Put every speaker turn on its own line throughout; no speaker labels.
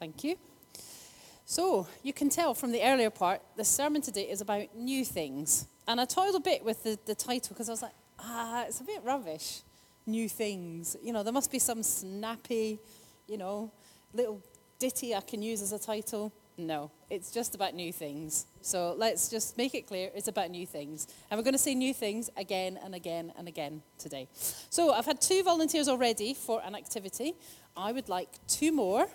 Thank you. So, you can tell from the earlier part, the sermon today is about new things. And I toiled a bit with the, the title because I was like, ah, it's a bit rubbish. New things. You know, there must be some snappy, you know, little ditty I can use as a title. No, it's just about new things. So let's just make it clear it's about new things. And we're going to say new things again and again and again today. So I've had two volunteers already for an activity. I would like two more.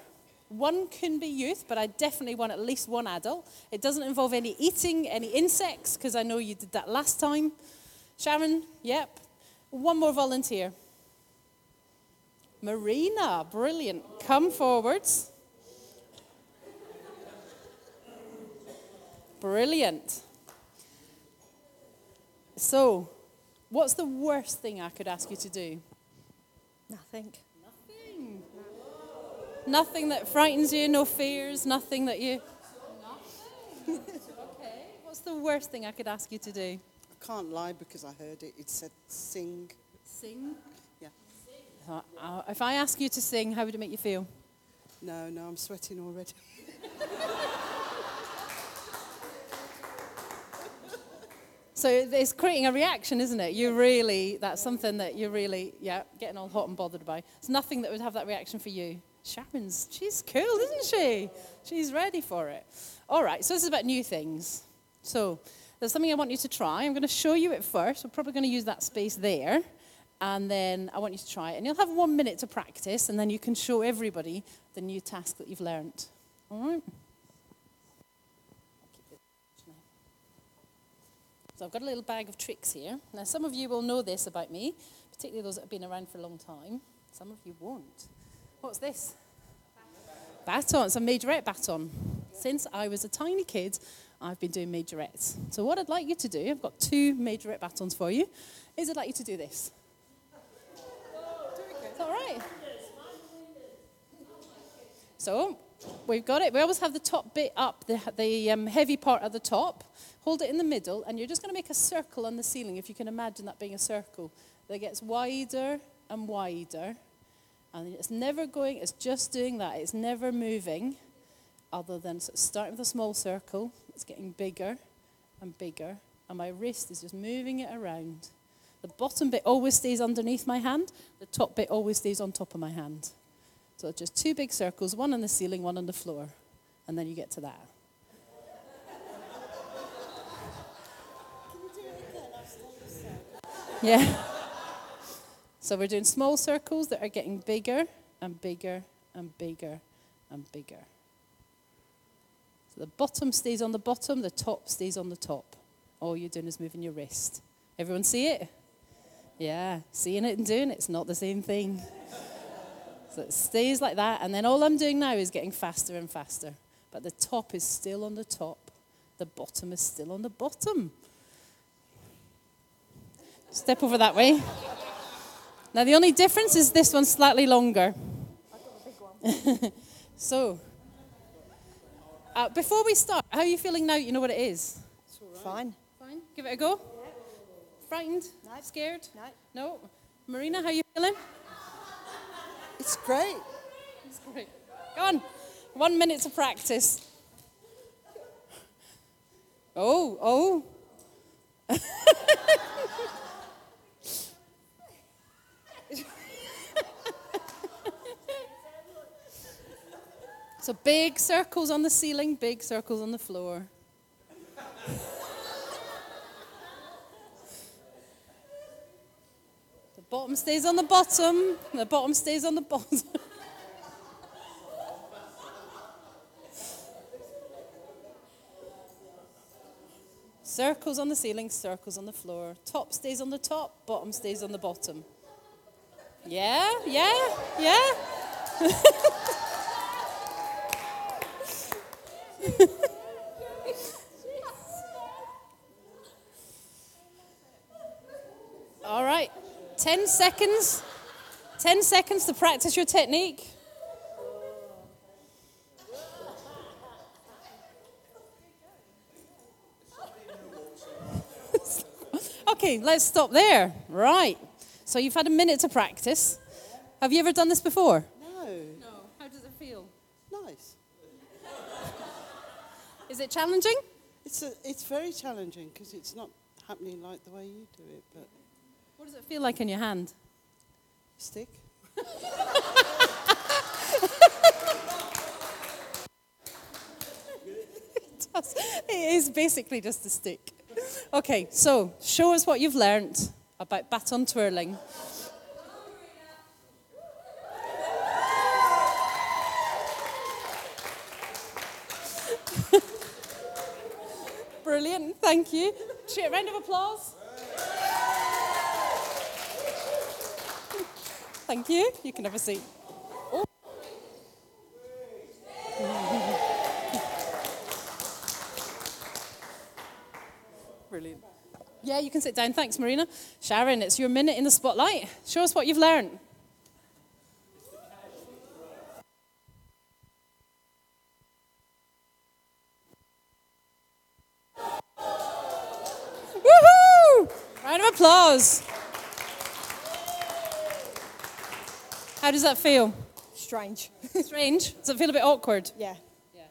One can be youth, but I definitely want at least one adult. It doesn't involve any eating, any insects, because I know you did that last time. Sharon, yep. One more volunteer. Marina, brilliant. Come forwards. Brilliant. So, what's the worst thing I could ask you to do?
Nothing.
Nothing. Nothing that frightens you, no fears, nothing that you. Nothing. okay. What's the worst thing I could ask you to do?
I can't lie because I heard it. It said sing.
Sing?
Yeah.
Uh, uh, if I ask you to sing, how would it make you feel?
No, no, I'm sweating already.
So it's creating a reaction, isn't it? You really, that's something that you're really, yeah, getting all hot and bothered about. It's nothing that would have that reaction for you. Sharon's, she's cool, isn't she? She's ready for it. All right, so this is about new things. So there's something I want you to try. I'm going to show you it first. We're probably going to use that space there. And then I want you to try it. And you'll have one minute to practice, and then you can show everybody the new task that you've learned. All right? So I've got a little bag of tricks here. Now, some of you will know this about me, particularly those that have been around for a long time. Some of you won't. What's this? Baton. It's a majorette baton. Since I was a tiny kid, I've been doing majorettes. So what I'd like you to do, I've got two majorette batons for you, is I'd like you to do this. All right? So we've got it. We always have the top bit up, the, the um, heavy part at the top. Hold it in the middle, and you're just going to make a circle on the ceiling, if you can imagine that being a circle that gets wider and wider. And it's never going, it's just doing that. It's never moving, other than starting with a small circle. It's getting bigger and bigger, and my wrist is just moving it around. The bottom bit always stays underneath my hand, the top bit always stays on top of my hand. So just two big circles, one on the ceiling, one on the floor, and then you get to that. Yeah. So we're doing small circles that are getting bigger and bigger and bigger and bigger. So the bottom stays on the bottom, the top stays on the top. All you're doing is moving your wrist. Everyone see it? Yeah, seeing it and doing it's not the same thing. So it stays like that, and then all I'm doing now is getting faster and faster. But the top is still on the top, the bottom is still on the bottom. Step over that way. Now, the only difference is this one's slightly longer. I've got a big one. so, uh, before we start, how are you feeling now? You know what it is?
Fine.
Fine. Give it a go. Yeah. Frightened?
No.
Scared?
No.
No. Marina, how are you feeling?
It's great.
It's great. Go on. One minute to practice. Oh, oh. So big circles on the ceiling, big circles on the floor. the bottom stays on the bottom, the bottom stays on the bottom. circles on the ceiling, circles on the floor. Top stays on the top, bottom stays on the bottom. Yeah, yeah, yeah. All right, 10 seconds. 10 seconds to practice your technique. okay, let's stop there. Right. So you've had a minute to practice. Have you ever done this before?
No.
No. How does it feel?
Nice.
Is it challenging?
It's, a, it's very challenging because it's not happening like the way you do it, but
What does it feel like in your hand?
stick.
It is basically just a stick. Okay, so show us what you've learnt about baton twirling. Brilliant, thank you. Shit, round of applause. Thank you. You can have a seat. Oh. Brilliant. Yeah, you can sit down. Thanks, Marina. Sharon, it's your minute in the spotlight. Show us what you've learned. Applause. How does that feel?
Strange.
Strange? Does it feel a bit awkward?
yeah. Yeah.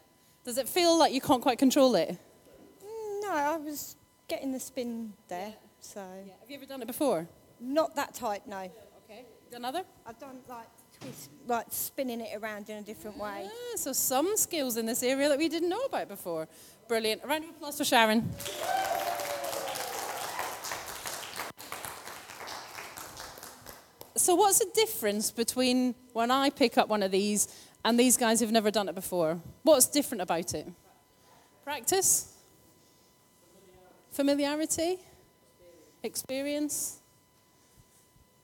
Does it feel like you can't quite control it?
Mm, No, I was getting the spin there, so
Have you ever done it before?
not that tight. No,
Okay. Done other?
I've done like twist, like spinning it around in a different way.
Ah, so some skills in this area that we didn't know about before. Brilliant. A round of applause for Sharon. So, what's the difference between when I pick up one of these and these guys who've never done it before? What's different about it? Practice? Familiarity? Experience?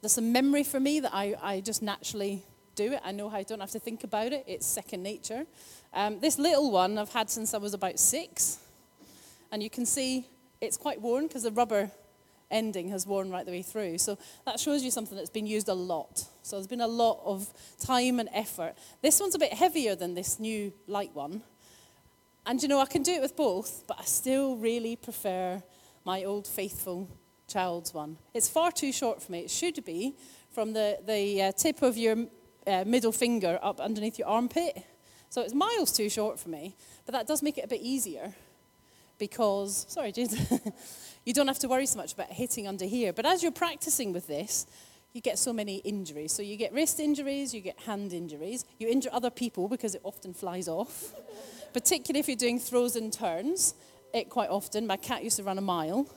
There's a memory for me that I, I just naturally do it. I know how I don't have to think about it. It's second nature. Um, this little one I've had since I was about six. And you can see it's quite worn because the rubber ending has worn right the way through. So that shows you something that's been used a lot. So there's been a lot of time and effort. This one's a bit heavier than this new light one. And you know, I can do it with both, but I still really prefer my old faithful child's one. It's far too short for me. It should be from the, the uh, tip of your uh, middle finger up underneath your armpit. So it's miles too short for me, but that does make it a bit easier because, sorry, James, you don't have to worry so much about hitting under here. But as you're practicing with this, you get so many injuries. So you get wrist injuries, you get hand injuries, you injure other people because it often flies off, particularly if you're doing throws and turns. It quite often, my cat used to run a mile.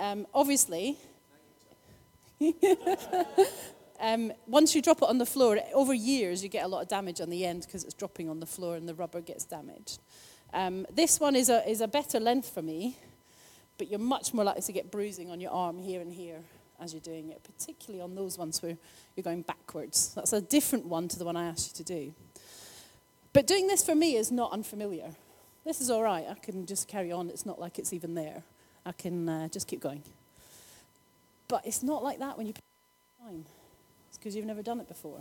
Um, obviously, um, once you drop it on the floor, over years you get a lot of damage on the end because it's dropping on the floor and the rubber gets damaged. Um, this one is a, is a better length for me, but you're much more likely to get bruising on your arm here and here as you're doing it, particularly on those ones where you're going backwards. That's a different one to the one I asked you to do. But doing this for me is not unfamiliar. This is all right. I can just carry on. It's not like it's even there. I can uh, just keep going. But it's not like that when you time. It's because you've never done it before.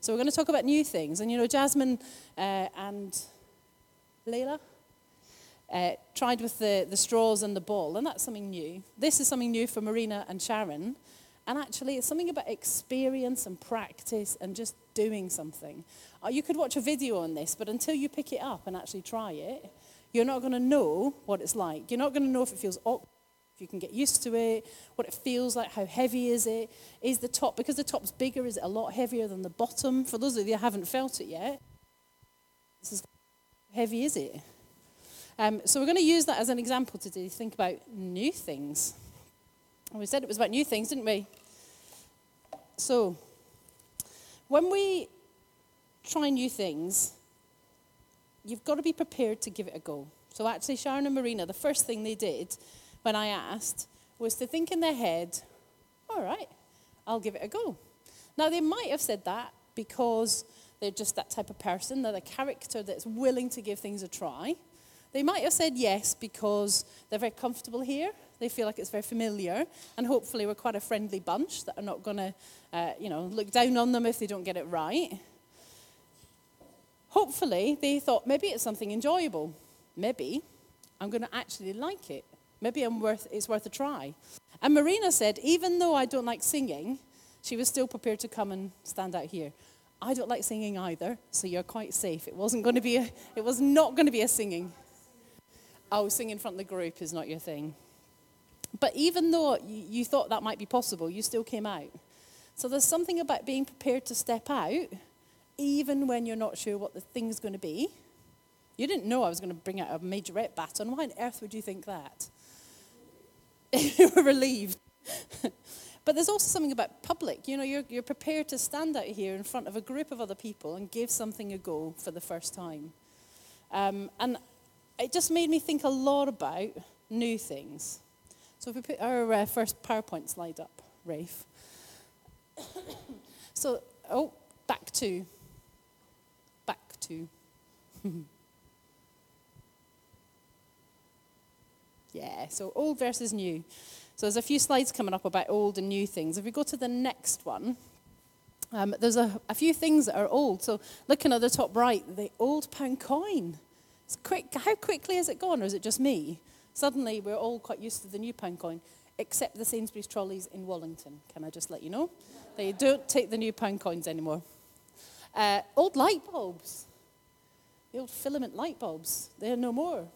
So we're going to talk about new things. And you know, Jasmine uh, and Layla uh, tried with the, the straws and the ball, and that's something new. This is something new for Marina and Sharon. And actually, it's something about experience and practice and just doing something. Uh, you could watch a video on this, but until you pick it up and actually try it, you're not going to know what it's like. You're not going to know if it feels awkward, if you can get used to it, what it feels like, how heavy is it? Is the top, because the top's bigger, is it a lot heavier than the bottom? For those of you who haven't felt it yet, this is heavy is it? Um, so we're going to use that as an example today to think about new things. And we said it was about new things, didn't we? So, when we try new things, you've got to be prepared to give it a go. So, actually, Sharon and Marina, the first thing they did when I asked was to think in their head, all right, I'll give it a go. Now, they might have said that because they're just that type of person, they're the character that's willing to give things a try. They might have said yes because they're very comfortable here. They feel like it's very familiar, and hopefully we're quite a friendly bunch that are not going to, uh, you know, look down on them if they don't get it right. Hopefully they thought maybe it's something enjoyable. Maybe I'm going to actually like it. Maybe I'm worth, it's worth a try. And Marina said, even though I don't like singing, she was still prepared to come and stand out here. I don't like singing either, so you're quite safe. It wasn't going to be a, it was not going to be a singing. Oh, singing in front of the group is not your thing. But even though you, thought that might be possible, you still came out. So there's something about being prepared to step out, even when you're not sure what the thing's going to be. You didn't know I was going to bring out a majorette baton. Why on earth would you think that? you were relieved. but there's also something about public. You know, you're, you're prepared to stand out here in front of a group of other people and give something a go for the first time. Um, and it just made me think a lot about new things. So if we put our uh, first PowerPoint slide up, Rafe. so, oh, back to. Back to. yeah, so old versus new. So there's a few slides coming up about old and new things. If we go to the next one, um, there's a, a, few things that are old. So looking at the top right, the old pound coin. It's quick. How quickly has it gone, or is it just me? Suddenly, we're all quite used to the new pound coin, except the Sainsbury's trolleys in Wallington. Can I just let you know? They don't take the new pound coins anymore. Uh, old light bulbs. The old filament light bulbs. They're no more.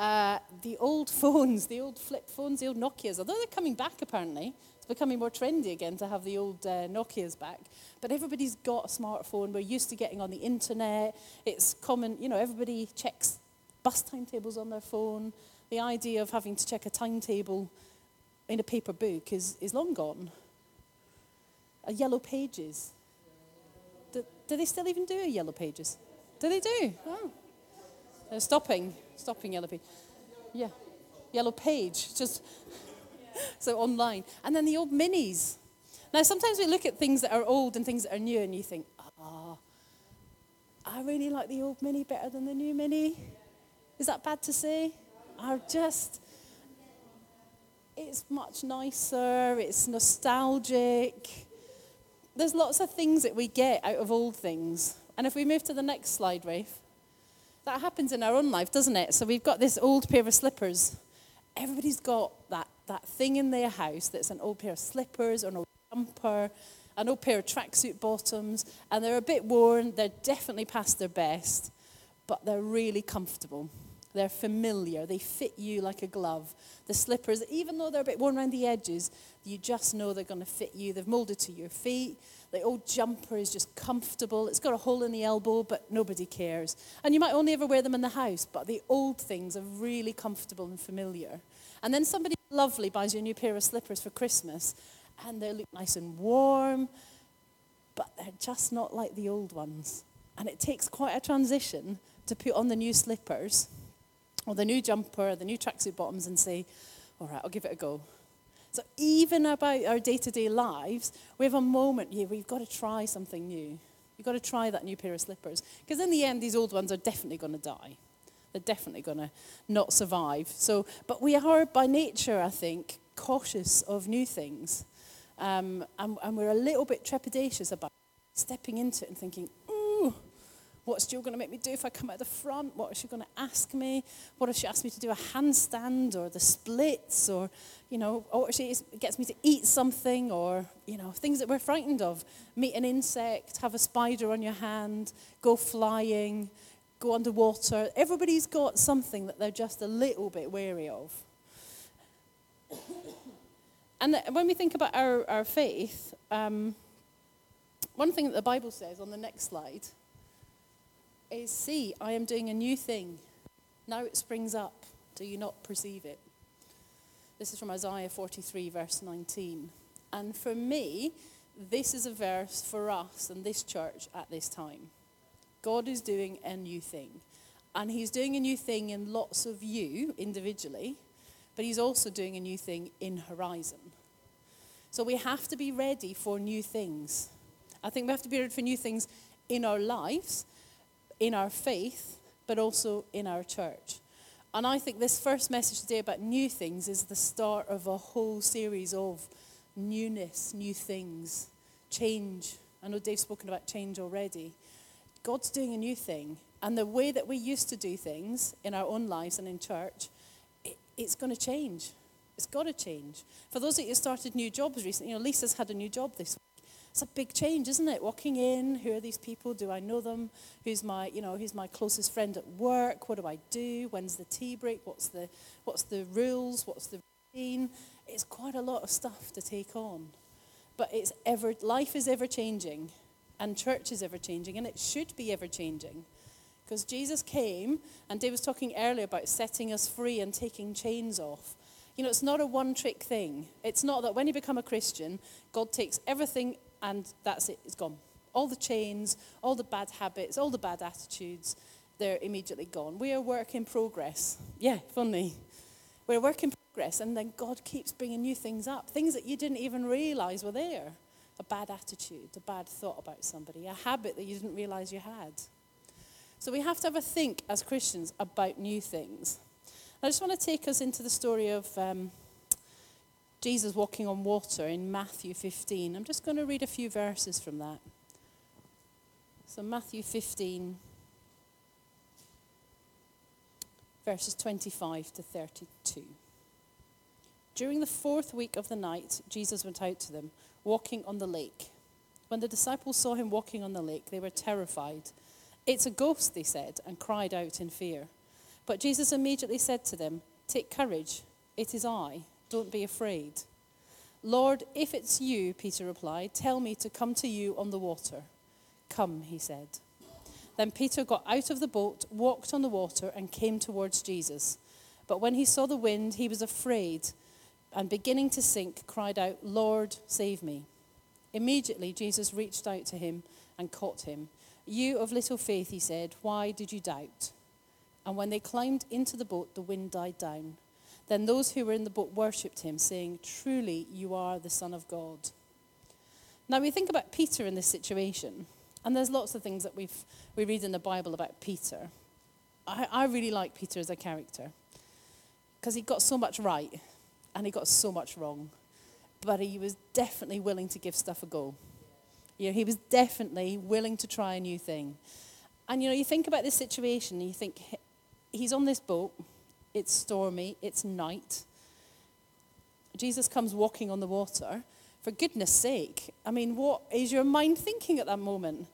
Uh, the old phones, the old flip phones, the old Nokias, although they're coming back apparently, it's becoming more trendy again to have the old uh, Nokias back. But everybody's got a smartphone. We're used to getting on the internet. It's common, you know, everybody checks bus timetables on their phone. The idea of having to check a timetable in a paper book is, is long gone. A yellow pages. Do, do they still even do a yellow pages? Do they do? Oh. They're stopping stopping yellow page. Yeah, yellow page, just so online. And then the old minis. Now, sometimes we look at things that are old and things that are new, and you think, ah, oh, I really like the old mini better than the new mini. Is that bad to say? I just, it's much nicer, it's nostalgic. There's lots of things that we get out of old things. And if we move to the next slide, Rafe. That happens in our own life, doesn't it? So we've got this old pair of slippers. Everybody's got that, that thing in their house that's an old pair of slippers or an old jumper, an old pair of tracksuit bottoms, and they're a bit worn. They're definitely past their best, but they're really comfortable. They're familiar. They fit you like a glove. The slippers, even though they're a bit worn around the edges, you just know they're going to fit you. They've molded to your feet. The old jumper is just comfortable. It's got a hole in the elbow, but nobody cares. And you might only ever wear them in the house, but the old things are really comfortable and familiar. And then somebody lovely buys you a new pair of slippers for Christmas, and they look nice and warm, but they're just not like the old ones. And it takes quite a transition to put on the new slippers or the new jumper the new tracksuit bottoms and say, all right, I'll give it a go. So even about our day-to-day lives, we have a moment here we've got to try something new. You've got to try that new pair of slippers. Because in the end, these old ones are definitely going to die. They're definitely going to not survive. So, but we are by nature, I think, cautious of new things. Um, and, and we're a little bit trepidatious about stepping into it and thinking, What's Gill going to make me do if I come out the front? What is she going to ask me? What if she asks me to do a handstand or the splits or, you know, or she gets me to eat something or, you know, things that we're frightened of. Meet an insect, have a spider on your hand, go flying, go underwater. Everybody's got something that they're just a little bit wary of. And when we think about our, our faith, um, one thing that the Bible says on the next slide is see, I am doing a new thing. Now it springs up. Do you not perceive it? This is from Isaiah 43, verse 19. And for me, this is a verse for us and this church at this time. God is doing a new thing. And He's doing a new thing in lots of you individually, but He's also doing a new thing in Horizon. So we have to be ready for new things. I think we have to be ready for new things in our lives, in our faith, but also in our church. And I think this first message today about new things is the start of a whole series of newness, new things, change. I know Dave's spoken about change already. God's doing a new thing. And the way that we used to do things in our own lives and in church, it, it's going to change. It's got to change. For those of you who started new jobs recently, you know, Lisa's had a new job this week. It's a big change, isn't it? Walking in, who are these people? Do I know them? Who's my, you know, who's my closest friend at work? What do I do? When's the tea break? What's the, what's the rules? What's the routine? It's quite a lot of stuff to take on. But it's ever, life is ever changing, and church is ever changing, and it should be ever changing. Because Jesus came, and Dave was talking earlier about setting us free and taking chains off. You know, it's not a one trick thing. It's not that when you become a Christian, God takes everything and that's it, it's gone. All the chains, all the bad habits, all the bad attitudes, they're immediately gone. We are work in progress. Yeah, funny. We're a work in progress, and then God keeps bringing new things up, things that you didn't even realize were there. A bad attitude, a bad thought about somebody, a habit that you didn't realize you had. So we have to have a think as Christians about new things. I just want to take us into the story of um, Jesus walking on water in Matthew 15. I'm just going to read a few verses from that. So, Matthew 15, verses 25 to 32. During the fourth week of the night, Jesus went out to them, walking on the lake. When the disciples saw him walking on the lake, they were terrified. It's a ghost, they said, and cried out in fear. But Jesus immediately said to them, Take courage, it is I, don't be afraid. Lord, if it's you, Peter replied, tell me to come to you on the water. Come, he said. Then Peter got out of the boat, walked on the water, and came towards Jesus. But when he saw the wind, he was afraid and beginning to sink, cried out, Lord, save me. Immediately, Jesus reached out to him and caught him. You of little faith, he said, why did you doubt? And when they climbed into the boat, the wind died down. Then those who were in the boat worshipped him, saying, Truly, you are the Son of God. Now, we think about Peter in this situation, and there's lots of things that we've, we read in the Bible about Peter. I, I really like Peter as a character because he got so much right and he got so much wrong. But he was definitely willing to give stuff a go. You know, he was definitely willing to try a new thing. And you know, you think about this situation, and you think he's on this boat, it's stormy, it's night. Jesus comes walking on the water. For goodness sake, I mean, what is your mind thinking at that moment?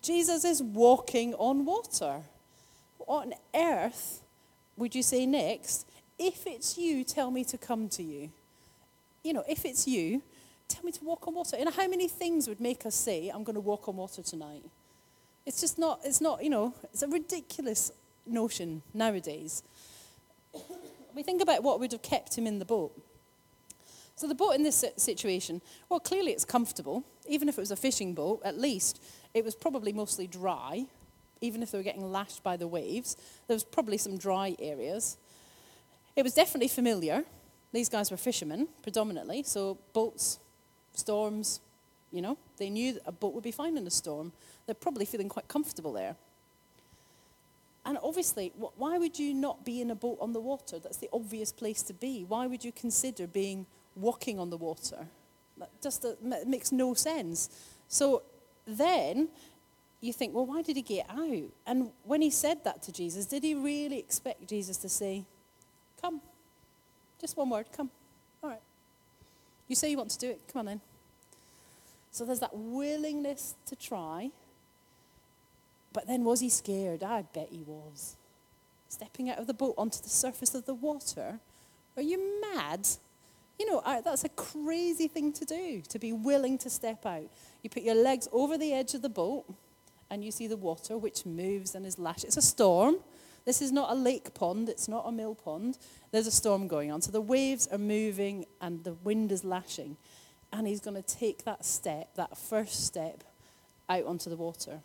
Jesus is walking on water. What on earth would you say next? If it's you, tell me to come to you. You know, if it's you, tell me to walk on water. Know, how many things would make us say, I'm going to walk on water tonight? It's just not, it's not, you know, it's a ridiculous notion nowadays. We think about what would have kept him in the boat. So the boat in this situation, well, clearly it's comfortable. Even if it was a fishing boat, at least it was probably mostly dry. Even if they were getting lashed by the waves, there was probably some dry areas. It was definitely familiar. These guys were fishermen, predominantly, so boats, storms, you know, they knew a boat would be fine in a storm. They're probably feeling quite comfortable there. And obviously, why would you not be in a boat on the water? That's the obvious place to be. Why would you consider being walking on the water? That just makes no sense. So then you think, well, why did he get out? And when he said that to Jesus, did he really expect Jesus to say, Come. Just one word, come. All right. You say you want to do it, come on in. So there's that willingness to try. But then was he scared? I bet he was. Stepping out of the boat onto the surface of the water. Are you mad? You know, that's a crazy thing to do, to be willing to step out. You put your legs over the edge of the boat and you see the water which moves and is lashed. It's a storm. This is not a lake pond, it's not a mill pond. There's a storm going on. So the waves are moving and the wind is lashing. And he's going to take that step, that first step, out onto the water.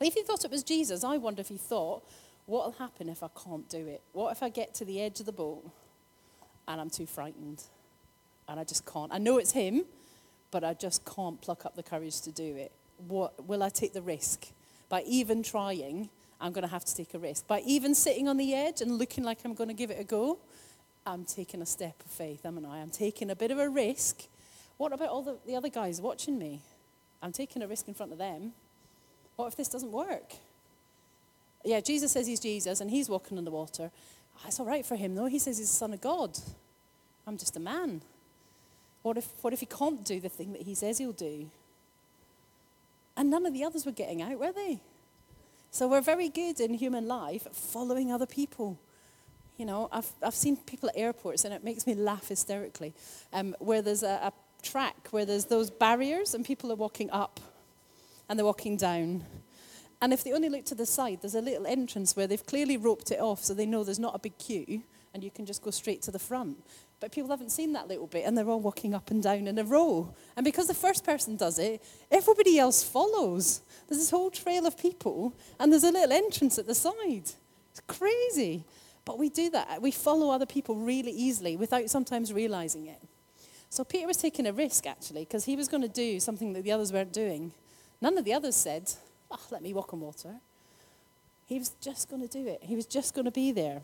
If he thought it was Jesus, I wonder if he thought, what will happen if I can't do it? What if I get to the edge of the boat and I'm too frightened and I just can't? I know it's him, but I just can't pluck up the courage to do it. What, will I take the risk? By even trying, I'm going to have to take a risk. By even sitting on the edge and looking like I'm going to give it a go, I'm taking a step of faith, am I? I'm taking a bit of a risk. What about all the, the other guys watching me? I'm taking a risk in front of them. What if this doesn't work? Yeah, Jesus says he's Jesus and he's walking on the water. It's all right for him, though. He says he's the Son of God. I'm just a man. What if, what if he can't do the thing that he says he'll do? And none of the others were getting out, were they? So we're very good in human life at following other people. You know, I've, I've seen people at airports, and it makes me laugh hysterically, um, where there's a, a track where there's those barriers, and people are walking up and they're walking down. And if they only look to the side, there's a little entrance where they've clearly roped it off so they know there's not a big queue and you can just go straight to the front. But people haven't seen that little bit and they're all walking up and down in a row. And because the first person does it, everybody else follows. There's this whole trail of people and there's a little entrance at the side. It's crazy. But we do that. We follow other people really easily without sometimes realizing it. So Peter was taking a risk actually because he was going to do something that the others weren't doing. None of the others said, oh, let me walk on water. He was just going to do it. He was just going to be there.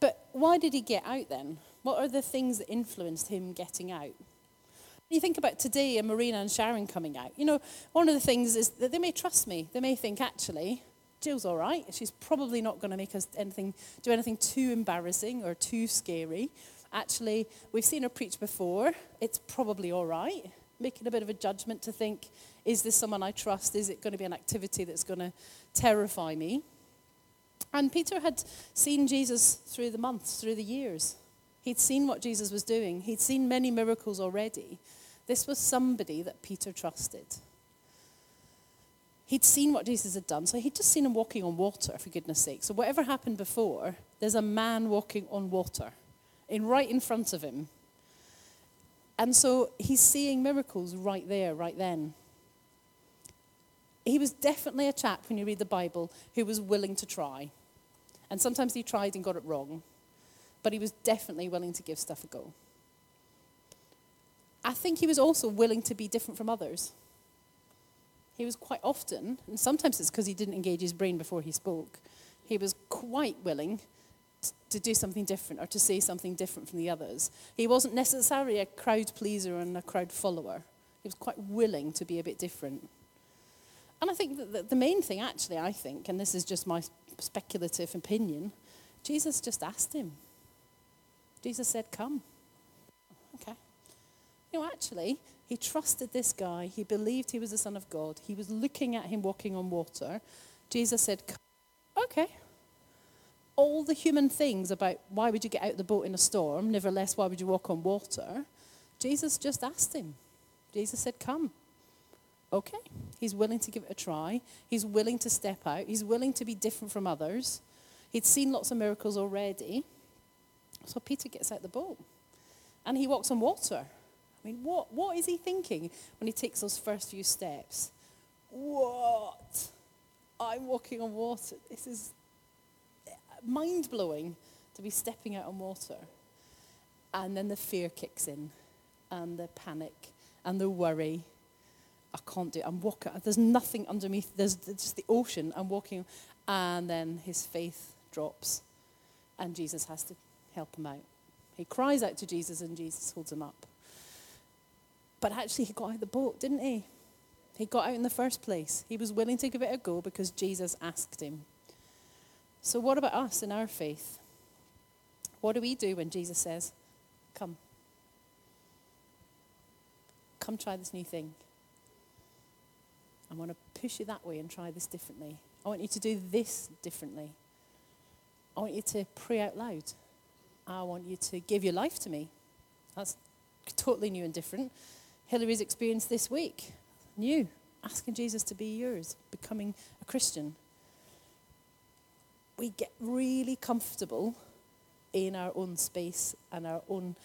But why did he get out then? What are the things that influenced him getting out? You think about today and Marina and Sharon coming out. You know, one of the things is that they may trust me. They may think, actually, Gill's all right. She's probably not going to make us anything, do anything too embarrassing or too scary. Actually, we've seen her preach before. It's probably all right. Making a bit of a judgment to think, is this someone I trust? Is it going to be an activity that's going to terrify me? And Peter had seen Jesus through the months, through the years. He'd seen what Jesus was doing, he'd seen many miracles already. This was somebody that Peter trusted. He'd seen what Jesus had done, so he'd just seen him walking on water, for goodness sake. So, whatever happened before, there's a man walking on water in right in front of him. And so he's seeing miracles right there, right then. He was definitely a chap, when you read the Bible, who was willing to try. And sometimes he tried and got it wrong, but he was definitely willing to give stuff a go. I think he was also willing to be different from others. He was quite often, and sometimes it's because he didn't engage his brain before he spoke, he was quite willing to do something different or to say something different from the others. He wasn't necessarily a crowd pleaser and a crowd follower. He was quite willing to be a bit different. And I think that the main thing, actually, I think, and this is just my speculative opinion, Jesus just asked him. Jesus said, Come. Okay. You know, actually, he trusted this guy. He believed he was the Son of God. He was looking at him walking on water. Jesus said, Okay. All the human things about why would you get out the boat in a storm, nevertheless, why would you walk on water? Jesus just asked him. Jesus said, Come okay, he's willing to give it a try. He's willing to step out. He's willing to be different from others. He'd seen lots of miracles already. So Peter gets out the boat and he walks on water. I mean, what, what is he thinking when he takes those first few steps? What? I'm walking on water. This is mind blowing to be stepping out on water. And then the fear kicks in, and the panic, and the worry, I can't do it. I'm walking. There's nothing underneath. There's just the ocean. I'm walking. And then his faith drops. And Jesus has to help him out. He cries out to Jesus, and Jesus holds him up. But actually, he got out of the boat, didn't he? He got out in the first place. He was willing to give it a go because Jesus asked him. So, what about us in our faith? What do we do when Jesus says, Come? Come try this new thing. I want to push you that way and try this differently. I want you to do this differently. I want you to pray out loud. I want you to give your life to me. That's totally new and different. Hillary's experience this week, new, asking Jesus to be yours, becoming a Christian. We get really comfortable in our own space and our own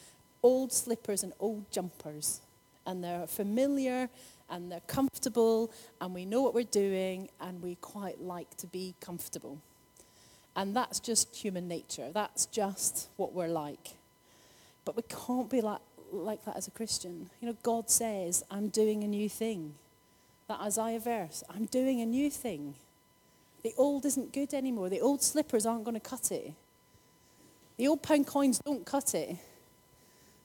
old slippers and old jumpers. And they're familiar and they're comfortable and we know what we're doing and we quite like to be comfortable. And that's just human nature. That's just what we're like. But we can't be like, like that as a Christian. You know, God says, I'm doing a new thing. That Isaiah verse, I'm doing a new thing. The old isn't good anymore. The old slippers aren't going to cut it. The old pound coins don't cut it.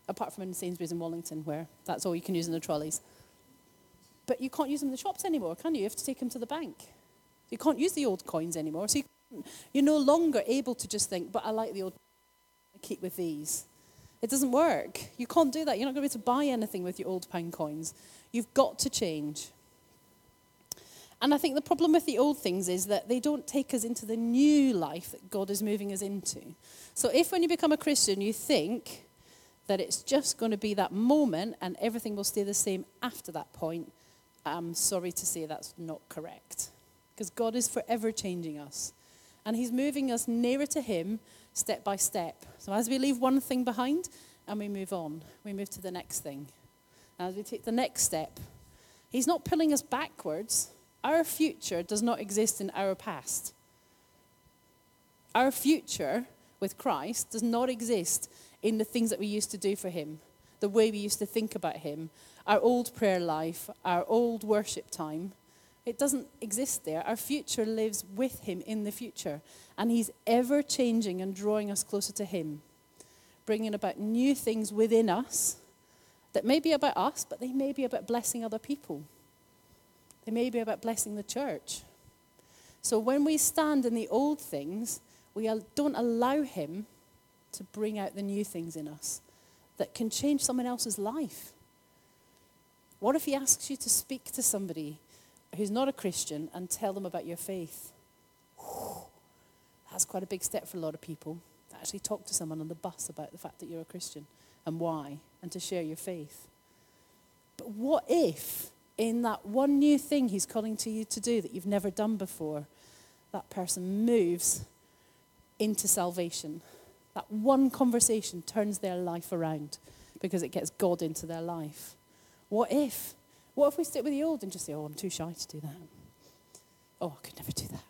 Apart from in Sainsbury's and Wallington, where that's all you can use in the trolleys. But you can't use them in the shops anymore, can you? You have to take them to the bank. You can't use the old coins anymore. So you, are no longer able to just think, but I like the old, I keep with these. It doesn't work. You can't do that. You're not going to be able to buy anything with your old pound coins. You've got to change. And I think the problem with the old things is that they don't take us into the new life that God is moving us into. So if when you become a Christian, you think that it's just going to be that moment and everything will stay the same after that point, I'm sorry to say that's not correct. Because God is forever changing us. And He's moving us nearer to Him step by step. So as we leave one thing behind and we move on, we move to the next thing. As we take the next step, He's not pulling us backwards. Our future does not exist in our past. Our future with Christ does not exist in the things that we used to do for Him, the way we used to think about Him, our old prayer life, our old worship time. It doesn't exist there. Our future lives with Him in the future. And He's ever changing and drawing us closer to Him, bringing about new things within us that may be about us, but they may be about blessing other people. They may be about blessing the church. So when we stand in the old things, we don't allow Him to bring out the new things in us that can change someone else's life. What if He asks you to speak to somebody who's not a Christian and tell them about your faith? That's quite a big step for a lot of people to actually talk to someone on the bus about the fact that you're a Christian and why, and to share your faith. But what if in that one new thing He's calling to you to do that you've never done before, that person moves into salvation. That one conversation turns their life around because it gets God into their life. What if? What if we stick with the old and just say, oh, I'm too shy to do that? Oh, I could never do that.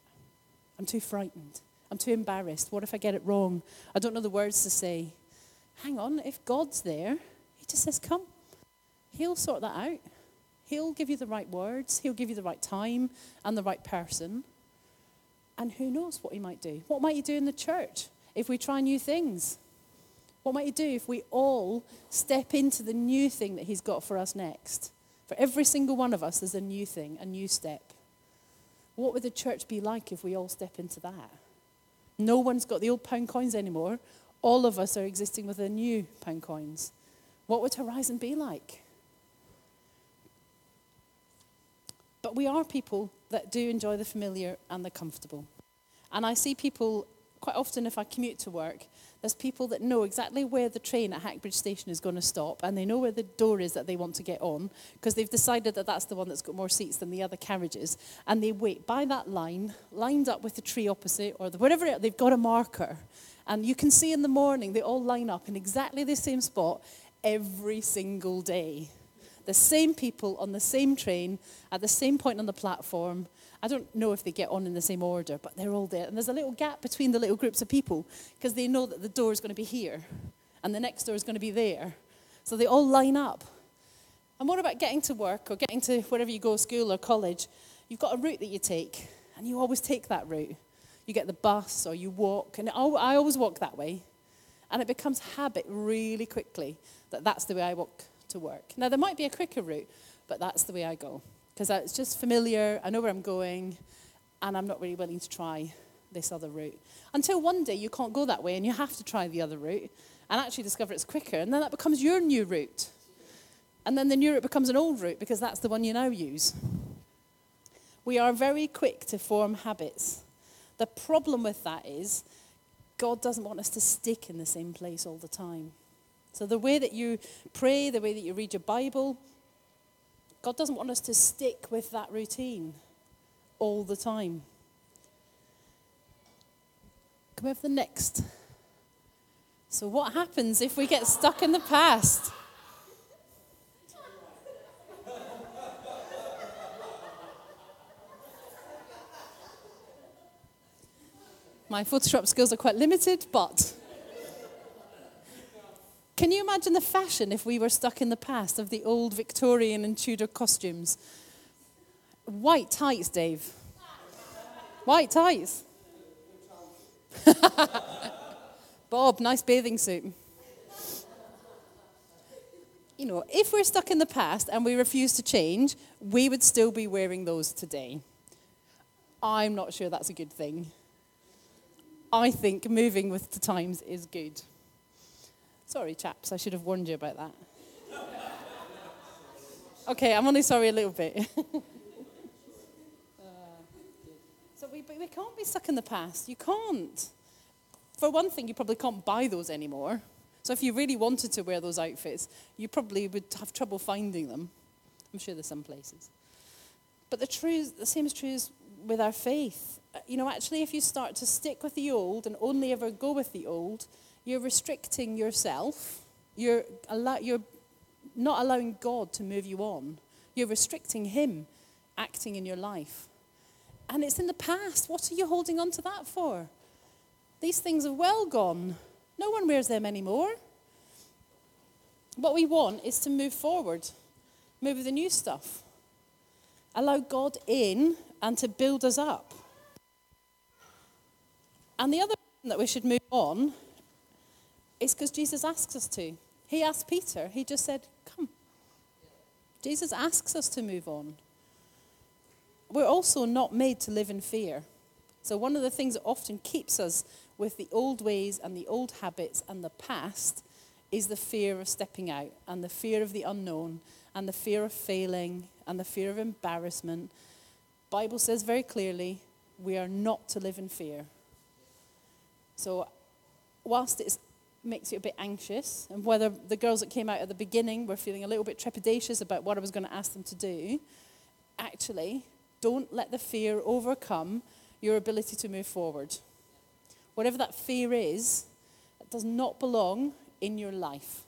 I'm too frightened. I'm too embarrassed. What if I get it wrong? I don't know the words to say. Hang on, if God's there, He just says, come. He'll sort that out. He'll give you the right words, He'll give you the right time and the right person. And who knows what He might do? What might He do in the church if we try new things? What might He do if we all step into the new thing that He's got for us next? For every single one of us, there's a new thing, a new step. What would the church be like if we all step into that? No one's got the old pound coins anymore. All of us are existing with the new pound coins. What would Horizon be like? But we are people that do enjoy the familiar and the comfortable. And I see people quite often if I commute to work, there's people that know exactly where the train at Hackbridge Station is going to stop and they know where the door is that they want to get on because they've decided that that's the one that's got more seats than the other carriages. And they wait by that line, lined up with the tree opposite or the, whatever, they've got a marker. And you can see in the morning they all line up in exactly the same spot every single day the same people on the same train at the same point on the platform. I don't know if they get on in the same order, but they're all there. And there's a little gap between the little groups of people because they know that the door is going to be here and the next door is going to be there. So they all line up. And what about getting to work or getting to wherever you go, school or college? You've got a route that you take, and you always take that route. You get the bus or you walk, and I always walk that way. And it becomes habit really quickly that that's the way I walk to work. Now, there might be a quicker route, but that's the way I go because it's just familiar. I know where I'm going, and I'm not really willing to try this other route. Until one day you can't go that way and you have to try the other route and actually discover it's quicker, and then that becomes your new route. And then the new route becomes an old route because that's the one you now use. We are very quick to form habits. The problem with that is God doesn't want us to stick in the same place all the time. So, the way that you pray, the way that you read your Bible, God doesn't want us to stick with that routine all the time. Can we have the next? So, what happens if we get stuck in the past? My Photoshop skills are quite limited, but can you imagine the fashion if we were stuck in the past of the old Victorian and Tudor costumes? White tights, Dave. White tights. Bob, nice bathing suit. You know, if we're stuck in the past and we refuse to change, we would still be wearing those today. I'm not sure that's a good thing. I think moving with the times is good. Sorry, chaps, I should have warned you about that. okay, I'm only sorry a little bit. Uh, so we, we can't be stuck in the past. You can't. For one thing, you probably can't buy those anymore. So if you really wanted to wear those outfits, you probably would have trouble finding them. I'm sure there's some places. But the, true, the same is true as with our faith. Uh, You know, actually, if you start to stick with the old and only ever go with the old, you're restricting yourself. You're, you're not allowing God to move you on. You're restricting Him acting in your life. And it's in the past. What are you holding on to that for? These things are well gone. No one wears them anymore. What we want is to move forward, move with the new stuff, allow God in and to build us up. And the other that we should move on is because Jesus asks us to. He asked Peter, he just said, Come. Jesus asks us to move on. We're also not made to live in fear. So, one of the things that often keeps us with the old ways and the old habits and the past is the fear of stepping out and the fear of the unknown and the fear of failing and the fear of embarrassment. Bible says very clearly we are not to live in fear. So, whilst it makes you a bit anxious, and whether the girls that came out at the beginning were feeling a little bit trepidatious about what I was going to ask them to do, actually, don't let the fear overcome your ability to move forward. Whatever that fear is, it does not belong in your life.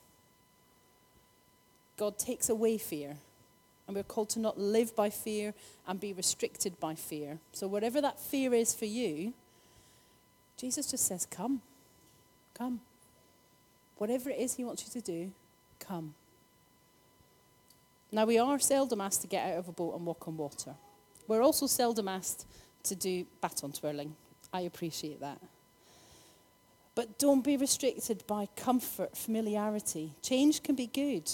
God takes away fear. And we're called to not live by fear and be restricted by fear. So, whatever that fear is for you, Jesus just says, Come. Come. Whatever it is He wants you to do, come. Now, we are seldom asked to get out of a boat and walk on water. We're also seldom asked to do baton twirling. I appreciate that. But don't be restricted by comfort, familiarity. Change can be good.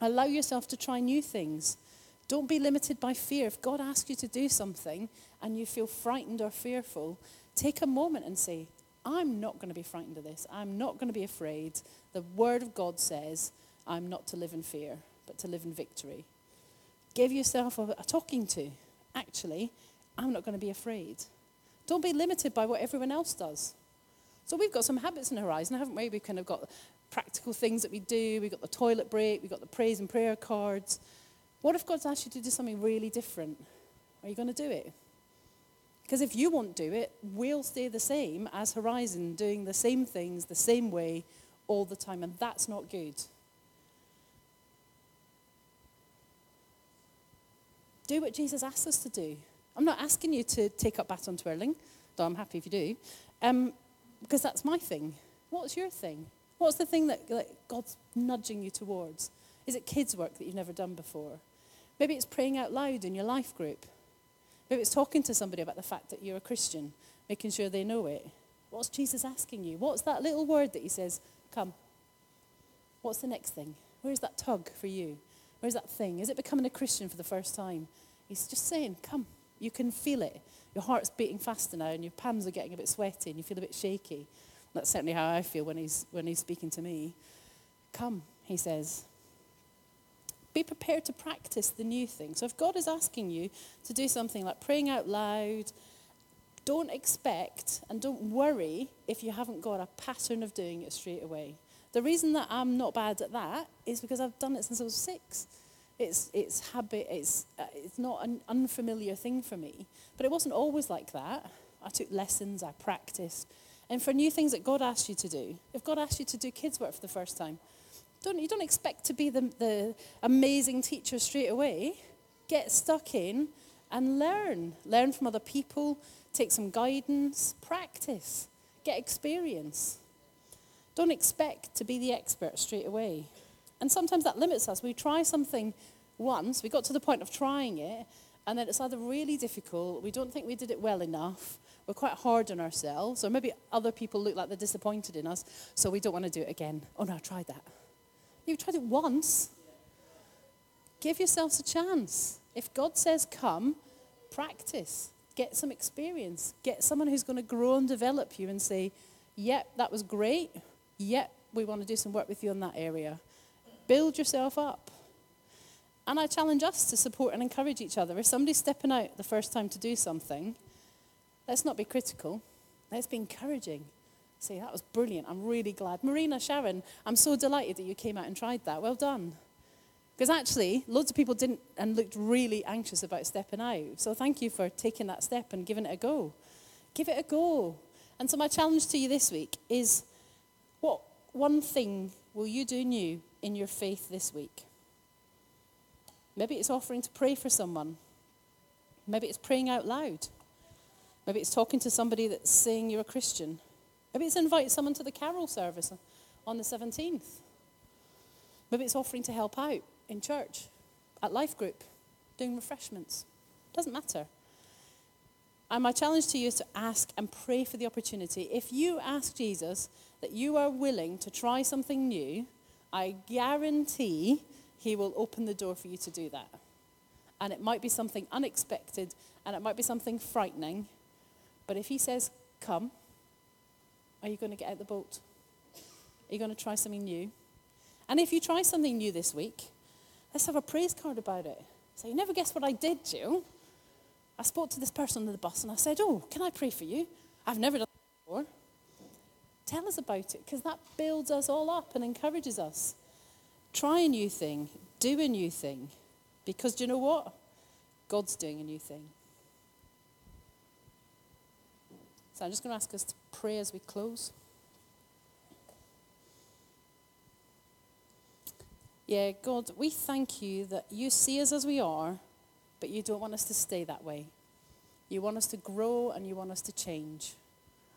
Allow yourself to try new things. Don't be limited by fear. If God asks you to do something and you feel frightened or fearful, take a moment and say, I'm not going to be frightened of this. I'm not going to be afraid. The Word of God says I'm not to live in fear, but to live in victory. Give yourself a, a talking to. Actually, I'm not going to be afraid. Don't be limited by what everyone else does. So we've got some habits in the horizon, haven't we? We've kind of got practical things that we do. We've got the toilet break. We've got the praise and prayer cards. What if God's asked you to do something really different? Are you going to do it? Because if you won't do it, we'll stay the same as Horizon, doing the same things the same way all the time, and that's not good. Do what Jesus asks us to do. I'm not asking you to take up baton twirling, though I'm happy if you do, um, because that's my thing. What's your thing? What's the thing that, that God's nudging you towards? Is it kids' work that you've never done before? Maybe it's praying out loud in your life group. Maybe it's talking to somebody about the fact that you're a Christian, making sure they know it. What's Jesus asking you? What's that little word that he says, come? What's the next thing? Where's that tug for you? Where's that thing? Is it becoming a Christian for the first time? He's just saying, come. You can feel it. Your heart's beating faster now, and your palms are getting a bit sweaty, and you feel a bit shaky. That's certainly how I feel when he's, when he's speaking to me. Come, he says. Be prepared to practice the new thing. So if God is asking you to do something like praying out loud, don't expect and don't worry if you haven't got a pattern of doing it straight away. The reason that I'm not bad at that is because I've done it since I was six. It's, it's habit, it's, uh, it's not an unfamiliar thing for me. But it wasn't always like that. I took lessons, I practiced. And for new things that God asked you to do, if God asked you to do kids' work for the first time, don't, you don't expect to be the, the amazing teacher straight away. Get stuck in and learn. Learn from other people, take some guidance, practice, get experience. Don't expect to be the expert straight away. And sometimes that limits us. We try something once, we got to the point of trying it, and then it's either really difficult, we don't think we did it well enough, we're quite hard on ourselves, or maybe other people look like they're disappointed in us, so we don't want to do it again. Oh no, I tried that. You've tried it once. Give yourselves a chance. If God says come, practice, get some experience, get someone who's going to grow and develop you and say, yep, that was great. Yep, we want to do some work with you in that area. Build yourself up. And I challenge us to support and encourage each other. If somebody's stepping out the first time to do something, let's not be critical. Let's be encouraging. Say, that was brilliant. I'm really glad. Marina, Sharon, I'm so delighted that you came out and tried that. Well done. Because actually, loads of people didn't and looked really anxious about stepping out. So thank you for taking that step and giving it a go. Give it a go. And so my challenge to you this week is what one thing will you do new in your faith this week? Maybe it's offering to pray for someone. Maybe it's praying out loud. Maybe it's talking to somebody that's saying you're a Christian. Maybe it's invite someone to the carol service on the 17th. Maybe it's offering to help out in church, at life group, doing refreshments. Doesn't matter. And my challenge to you is to ask and pray for the opportunity. If you ask Jesus that you are willing to try something new, I guarantee he will open the door for you to do that. And it might be something unexpected and it might be something frightening. But if he says, Come, are you going to get out the boat? Are you going to try something new? And if you try something new this week, let's have a praise card about it. So you never guess what I did, Gill. I spoke to this person on the bus and I said, Oh, can I pray for you? I've never done that before. Tell us about it because that builds us all up and encourages us. Try a new thing, do a new thing. Because do you know what? God's doing a new thing. So I'm just going to ask us to pray as we close. Yeah, God, we thank you that you see us as we are, but you don't want us to stay that way. You want us to grow and you want us to change.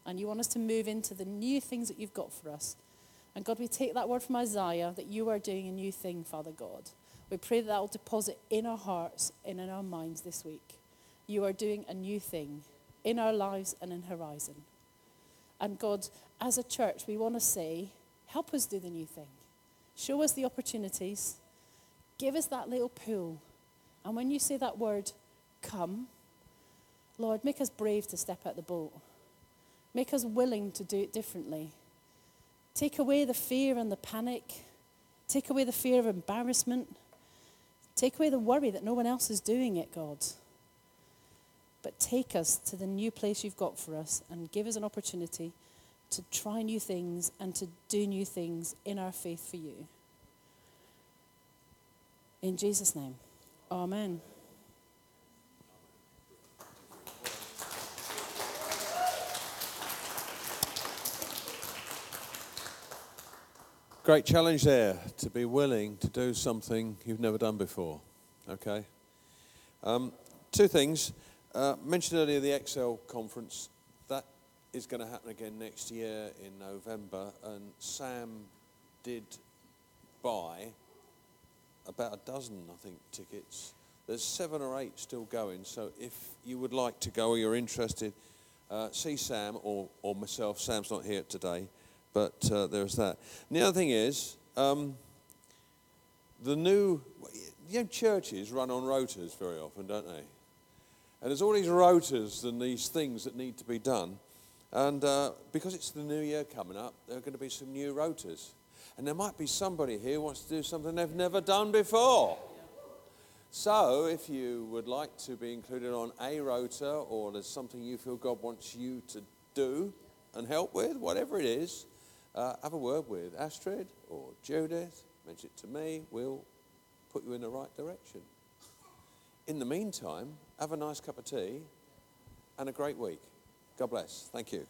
And you want us to move into the new things that you've got for us. And God, we take that word from Isaiah that you are doing a new thing, Father God. We pray that that will deposit in our hearts and in our minds this week. You are doing a new thing in our lives and in Horizon. And God, as a church, we want to say, help us do the new thing. Show us the opportunities. Give us that little pull. And when you say that word, come, Lord, make us brave to step out the boat. Make us willing to do it differently. Take away the fear and the panic. Take away the fear of embarrassment. Take away the worry that no one else is doing it, God. But take us to the new place you've got for us and give us an opportunity to try new things and to do new things in our faith for you. In Jesus' name, Amen.
Great challenge there to be willing to do something you've never done before. Okay? Um, two things. Uh, mentioned earlier the Excel conference. That is going to happen again next year in November. And Sam did buy about a dozen, I think, tickets. There's seven or eight still going. So if you would like to go or you're interested, uh, see Sam or, or myself. Sam's not here today. But uh, there's that. And the other thing is, um, the new, you know, churches run on rotas very often, don't they? And there's all these rotas and these things that need to be done. And uh, because it's the new year coming up, there are going to be some new rotas. And there might be somebody here who wants to do something they've never done before. So, if you would like to be included on a rota or there's something you feel God wants you to do and help with, whatever it is, uh, have a word with Astrid or Judith, mention it to me, we'll put you in the right direction. In the meantime, have a nice cup of tea and a great week. God bless. Thank you.